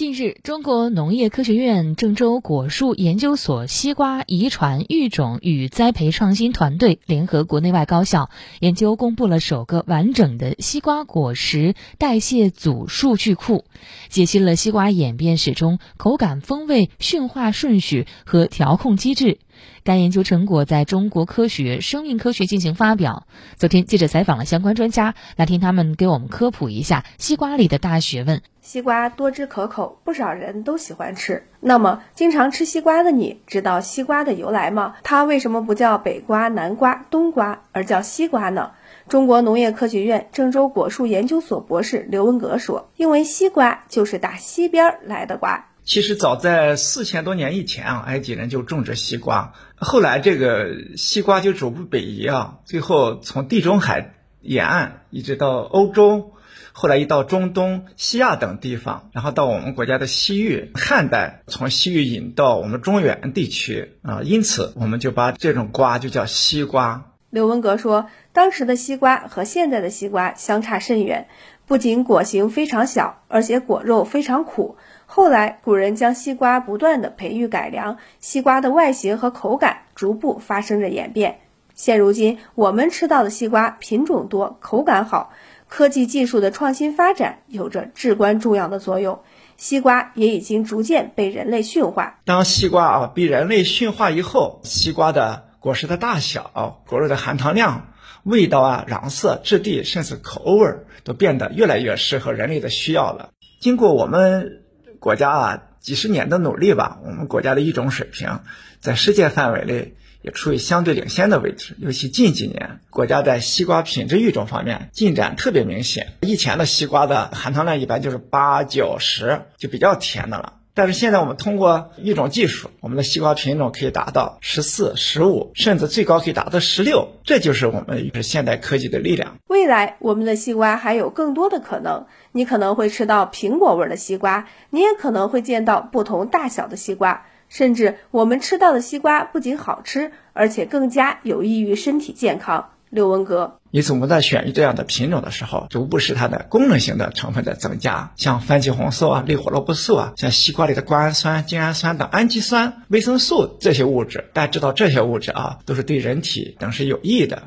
近日，中国农业科学院郑州果树研究所西瓜遗传育种与栽培创新团队联合国内外高校研究，公布了首个完整的西瓜果实代谢组数据库，解析了西瓜演变史中口感、风味、驯化顺序和调控机制。该研究成果在中国科学生命科学进行发表。昨天，记者采访了相关专家，来听他们给我们科普一下西瓜里的大学问。西瓜多汁可口，不少人都喜欢吃。那么，经常吃西瓜的你，知道西瓜的由来吗？它为什么不叫北瓜、南瓜、冬瓜，而叫西瓜呢？中国农业科学院郑州果树研究所博士刘文革说：“因为西瓜就是打西边来的瓜。”其实早在四千多年以前啊，埃及人就种植西瓜。后来这个西瓜就逐步北移啊，最后从地中海沿岸一直到欧洲，后来一到中东、西亚等地方，然后到我们国家的西域。汉代从西域引到我们中原地区啊，因此我们就把这种瓜就叫西瓜。刘文革说，当时的西瓜和现在的西瓜相差甚远，不仅果形非常小，而且果肉非常苦。后来，古人将西瓜不断的培育改良，西瓜的外形和口感逐步发生着演变。现如今，我们吃到的西瓜品种多，口感好，科技技术的创新发展有着至关重要的作用。西瓜也已经逐渐被人类驯化。当西瓜啊被人类驯化以后，西瓜的果实的大小、果肉的含糖量、味道啊、瓤色、质地，甚至口味都变得越来越适合人类的需要了。经过我们。国家啊，几十年的努力吧，我们国家的育种水平在世界范围内也处于相对领先的位置。尤其近几年，国家在西瓜品质育种方面进展特别明显。以前的西瓜的含糖量一般就是八九十，就比较甜的了。但是现在我们通过育种技术，我们的西瓜品种可以达到十四、十五，甚至最高可以达到十六。这就是我们现代科技的力量。未来我们的西瓜还有更多的可能，你可能会吃到苹果味的西瓜，你也可能会见到不同大小的西瓜，甚至我们吃到的西瓜不仅好吃，而且更加有益于身体健康。刘文革。因此，我们在选育这样的品种的时候，逐步使它的功能性的成分的增加，像番茄红素啊、类胡萝卜素啊，像西瓜里的瓜氨酸、精氨酸等氨基酸、维生素这些物质。大家知道这些物质啊，都是对人体等是有益的。